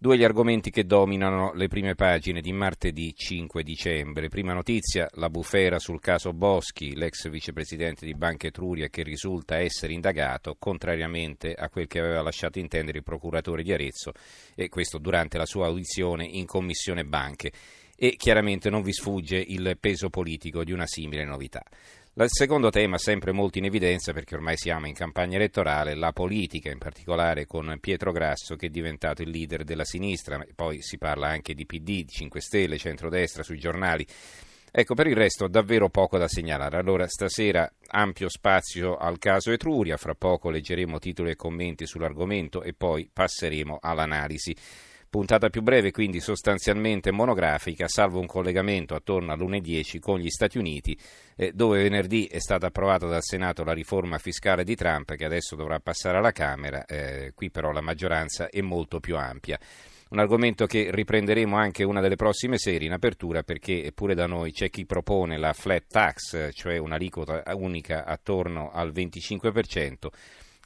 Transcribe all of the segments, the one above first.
Due gli argomenti che dominano le prime pagine di martedì 5 dicembre. Prima notizia, la bufera sul caso Boschi, l'ex vicepresidente di Banca Etruria che risulta essere indagato, contrariamente a quel che aveva lasciato intendere il procuratore di Arezzo, e questo durante la sua audizione in Commissione Banche. E chiaramente non vi sfugge il peso politico di una simile novità. Il secondo tema, sempre molto in evidenza perché ormai siamo in campagna elettorale, la politica, in particolare con Pietro Grasso che è diventato il leader della sinistra, poi si parla anche di PD, 5 Stelle, centrodestra sui giornali. Ecco, per il resto davvero poco da segnalare. Allora, stasera ampio spazio al caso Etruria, fra poco leggeremo titoli e commenti sull'argomento e poi passeremo all'analisi. Puntata più breve, quindi sostanzialmente monografica, salvo un collegamento attorno alle 1.10 con gli Stati Uniti, eh, dove venerdì è stata approvata dal Senato la riforma fiscale di Trump, che adesso dovrà passare alla Camera. Eh, qui però la maggioranza è molto più ampia. Un argomento che riprenderemo anche una delle prossime serie in apertura perché pure da noi c'è chi propone la flat tax, cioè un'aliquota unica attorno al 25%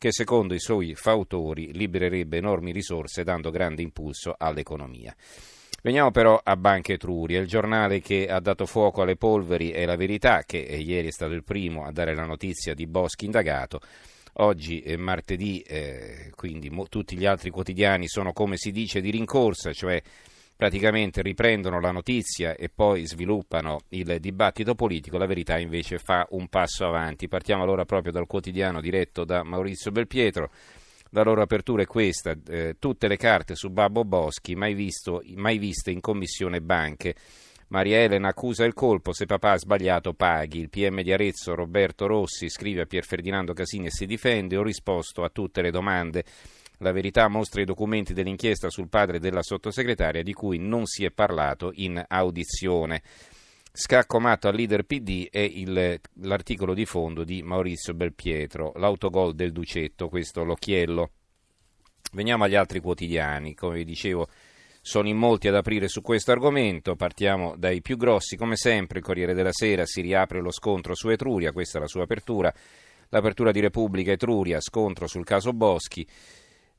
che secondo i suoi fautori libererebbe enormi risorse dando grande impulso all'economia. Veniamo però a Banca Etruria, il giornale che ha dato fuoco alle polveri è La Verità, che ieri è stato il primo a dare la notizia di Boschi indagato. Oggi è martedì, eh, quindi mo- tutti gli altri quotidiani sono come si dice di rincorsa, cioè praticamente riprendono la notizia e poi sviluppano il dibattito politico, la verità invece fa un passo avanti. Partiamo allora proprio dal quotidiano diretto da Maurizio Belpietro. La loro apertura è questa, eh, tutte le carte su Babbo Boschi, mai, visto, mai viste in commissione banche. Maria Elena accusa il colpo, se papà ha sbagliato paghi. Il PM di Arezzo Roberto Rossi scrive a Pier Ferdinando Casini e si difende, ho risposto a tutte le domande. La verità mostra i documenti dell'inchiesta sul padre della sottosegretaria di cui non si è parlato in audizione. Scacco matto al leader PD è il, l'articolo di fondo di Maurizio Belpietro, l'autogol del Ducetto, questo l'occhiello. Veniamo agli altri quotidiani, come vi dicevo sono in molti ad aprire su questo argomento, partiamo dai più grossi, come sempre il Corriere della Sera si riapre lo scontro su Etruria, questa è la sua apertura, l'apertura di Repubblica Etruria, scontro sul caso Boschi,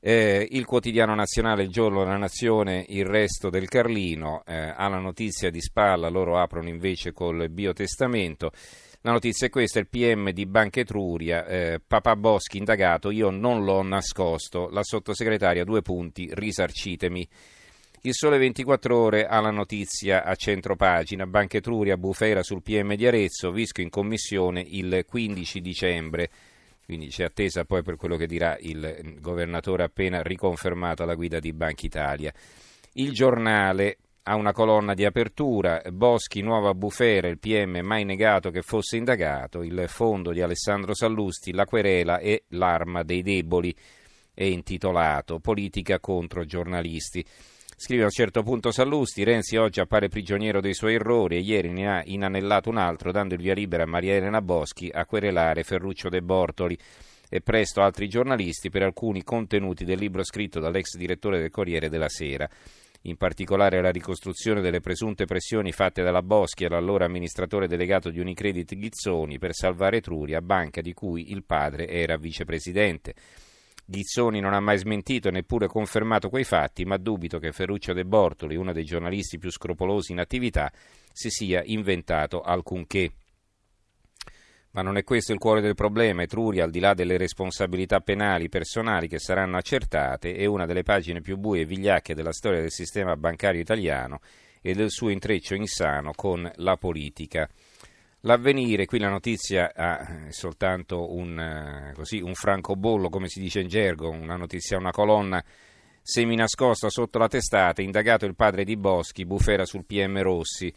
eh, il quotidiano nazionale, il giorno della nazione, il resto del Carlino, eh, ha la notizia di spalla, loro aprono invece col biotestamento. La notizia è questa, il PM di Banca Etruria, eh, Papà Boschi indagato, io non l'ho nascosto, la sottosegretaria, due punti, risarcitemi. Il Sole 24 Ore ha la notizia a centro pagina, Banca Etruria bufera sul PM di Arezzo, Visco in commissione il 15 dicembre quindi c'è attesa poi per quello che dirà il governatore appena riconfermato alla guida di Banca Italia. Il giornale ha una colonna di apertura, Boschi, nuova bufera, il PM mai negato che fosse indagato, il fondo di Alessandro Sallusti, la querela e l'arma dei deboli, è intitolato Politica contro giornalisti. Scrive a un certo punto Sallusti, Renzi oggi appare prigioniero dei suoi errori e ieri ne ha inanellato un altro dando il via libera a Maria Elena Boschi a querelare Ferruccio De Bortoli e presto altri giornalisti per alcuni contenuti del libro scritto dall'ex direttore del Corriere della Sera in particolare la ricostruzione delle presunte pressioni fatte dalla Boschi all'allora amministratore delegato di Unicredit Ghizzoni per salvare Truria, banca di cui il padre era vicepresidente. Ghizzoni non ha mai smentito e neppure confermato quei fatti, ma dubito che Ferruccio De Bortoli, uno dei giornalisti più scrupolosi in attività, si sia inventato alcunché. Ma non è questo il cuore del problema. Etruria, al di là delle responsabilità penali personali che saranno accertate, è una delle pagine più buie e vigliacche della storia del sistema bancario italiano e del suo intreccio insano con la politica. L'avvenire, qui la notizia ha soltanto un, eh, così, un francobollo, come si dice in gergo, una notizia, una colonna seminascosta sotto la testata, indagato il padre di Boschi, bufera sul PM Rossi.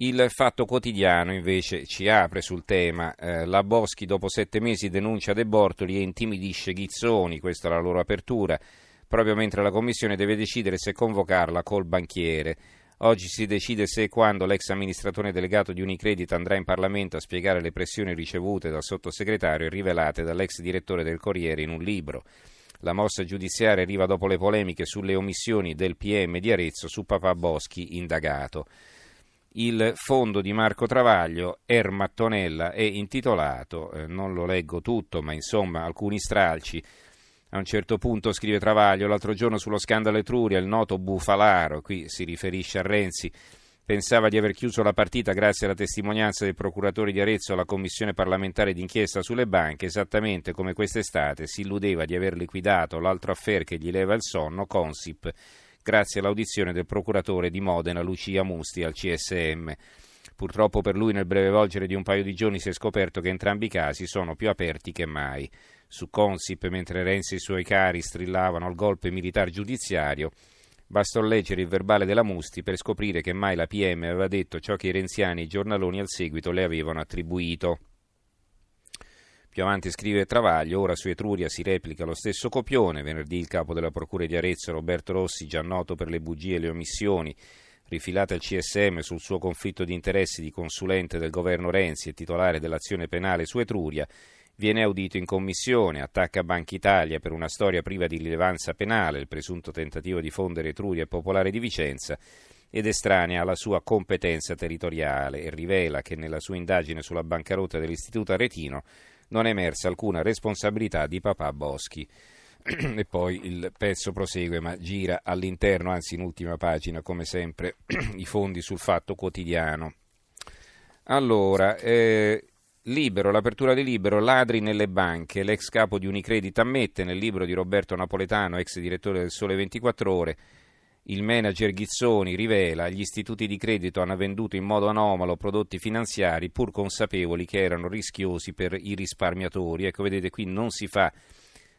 Il Fatto Quotidiano invece ci apre sul tema. Eh, la Boschi dopo sette mesi denuncia De Bortoli e intimidisce Ghizzoni, questa è la loro apertura. proprio mentre la Commissione deve decidere se convocarla col banchiere. Oggi si decide se e quando l'ex amministratore delegato di Unicredit andrà in Parlamento a spiegare le pressioni ricevute dal sottosegretario e rivelate dall'ex direttore del Corriere in un libro. La mossa giudiziaria arriva dopo le polemiche sulle omissioni del PM di Arezzo su Papà Boschi indagato. Il fondo di Marco Travaglio, Ermattonella, è intitolato, eh, non lo leggo tutto, ma insomma alcuni stralci, a un certo punto scrive Travaglio, l'altro giorno sullo scandalo Etruria, il noto Bufalaro, qui si riferisce a Renzi, pensava di aver chiuso la partita grazie alla testimonianza del procuratore di Arezzo alla commissione parlamentare d'inchiesta sulle banche, esattamente come quest'estate si illudeva di aver liquidato l'altro affair che gli leva il sonno, Consip, grazie all'audizione del procuratore di Modena Lucia Musti al CSM. Purtroppo per lui nel breve volgere di un paio di giorni si è scoperto che entrambi i casi sono più aperti che mai su Consip mentre Renzi e i suoi cari strillavano al golpe militare giudiziario. Bastò leggere il verbale della Musti per scoprire che mai la PM aveva detto ciò che i renziani e i giornaloni al seguito le avevano attribuito. Più avanti scrive Travaglio, ora su Etruria si replica lo stesso copione. Venerdì il capo della Procura di Arezzo, Roberto Rossi, già noto per le bugie e le omissioni, rifilate al CSM sul suo conflitto di interessi di consulente del governo Renzi e titolare dell'azione penale su Etruria, Viene audito in commissione, attacca Banca Italia per una storia priva di rilevanza penale, il presunto tentativo di fondere Etruria e Popolare di Vicenza, ed estranea alla sua competenza territoriale e rivela che nella sua indagine sulla bancarotta dell'Istituto Aretino non è emersa alcuna responsabilità di papà Boschi. E poi il pezzo prosegue, ma gira all'interno, anzi in ultima pagina, come sempre, i fondi sul fatto quotidiano. Allora, eh, Libero, l'apertura di Libero, ladri nelle banche. L'ex capo di Unicredit ammette nel libro di Roberto Napoletano, ex direttore del Sole 24 Ore, il manager Ghizzoni rivela gli istituti di credito hanno venduto in modo anomalo prodotti finanziari pur consapevoli che erano rischiosi per i risparmiatori. Ecco, vedete qui non si fa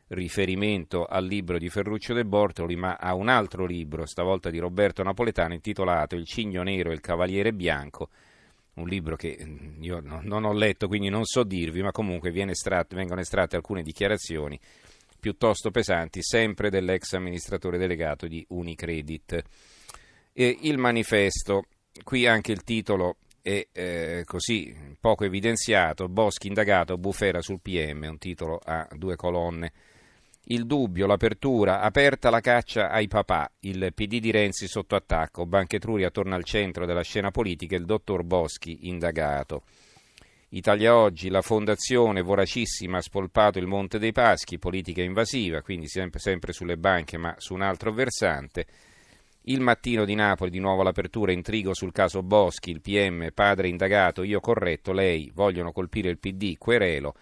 riferimento al libro di Ferruccio De Bortoli, ma a un altro libro, stavolta di Roberto Napoletano, intitolato Il cigno nero e il cavaliere bianco un libro che mm, io non ho letto, quindi non so dirvi, ma comunque estratto, vengono estratte alcune dichiarazioni piuttosto pesanti, sempre dell'ex amministratore delegato di Unicredit. E il manifesto, qui anche il titolo è eh, così poco evidenziato, Boschi indagato, bufera sul PM, un titolo a due colonne il dubbio, l'apertura, aperta la caccia ai papà, il PD di Renzi sotto attacco, Banca Etruria torna al centro della scena politica, il dottor Boschi indagato. Italia Oggi, la fondazione voracissima ha spolpato il Monte dei Paschi, politica invasiva, quindi sempre, sempre sulle banche ma su un altro versante. Il mattino di Napoli, di nuovo l'apertura, intrigo sul caso Boschi, il PM, padre indagato, io corretto, lei, vogliono colpire il PD, querelo.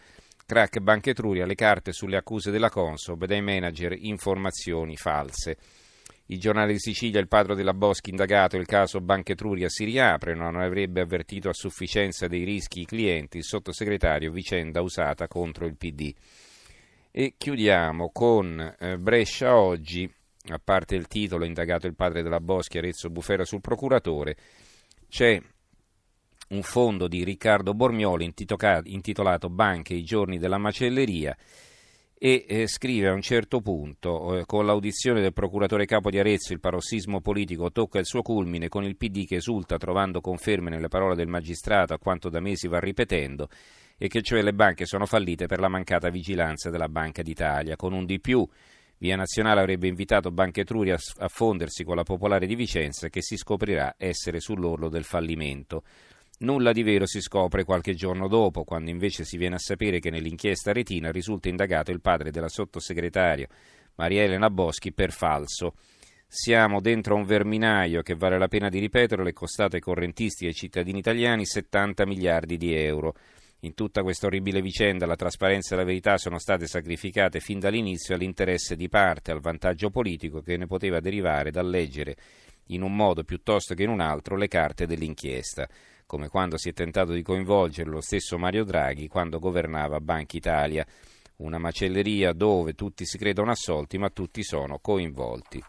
Crack Banca Etruria, le carte sulle accuse della Consob dai manager informazioni false. Il giornale di Sicilia, il padre della Boschi indagato, il caso Banca Etruria si riapre, non avrebbe avvertito a sufficienza dei rischi i clienti, il sottosegretario vicenda usata contro il PD. E chiudiamo con eh, Brescia oggi, a parte il titolo indagato il padre della Boschi, Arezzo Bufera sul procuratore, c'è un fondo di Riccardo Bormioli intitolato Banche i giorni della macelleria e eh, scrive a un certo punto, eh, con l'audizione del procuratore capo di Arezzo, il parossismo politico tocca il suo culmine con il PD che esulta trovando conferme nelle parole del magistrato a quanto da mesi va ripetendo e che cioè le banche sono fallite per la mancata vigilanza della Banca d'Italia. Con un di più, Via Nazionale avrebbe invitato Banca Etruria a fondersi con la Popolare di Vicenza che si scoprirà essere sull'orlo del fallimento. Nulla di vero si scopre qualche giorno dopo, quando invece si viene a sapere che nell'inchiesta retina risulta indagato il padre della sottosegretaria Maria Elena Boschi per falso. Siamo dentro un verminaio che vale la pena di ripetere, è costato ai correntisti ai cittadini italiani 70 miliardi di euro. In tutta questa orribile vicenda la trasparenza e la verità sono state sacrificate fin dall'inizio all'interesse di parte, al vantaggio politico che ne poteva derivare dal leggere in un modo piuttosto che in un altro le carte dell'inchiesta come quando si è tentato di coinvolgere lo stesso Mario Draghi quando governava Banca Italia. Una macelleria dove tutti si credono assolti ma tutti sono coinvolti.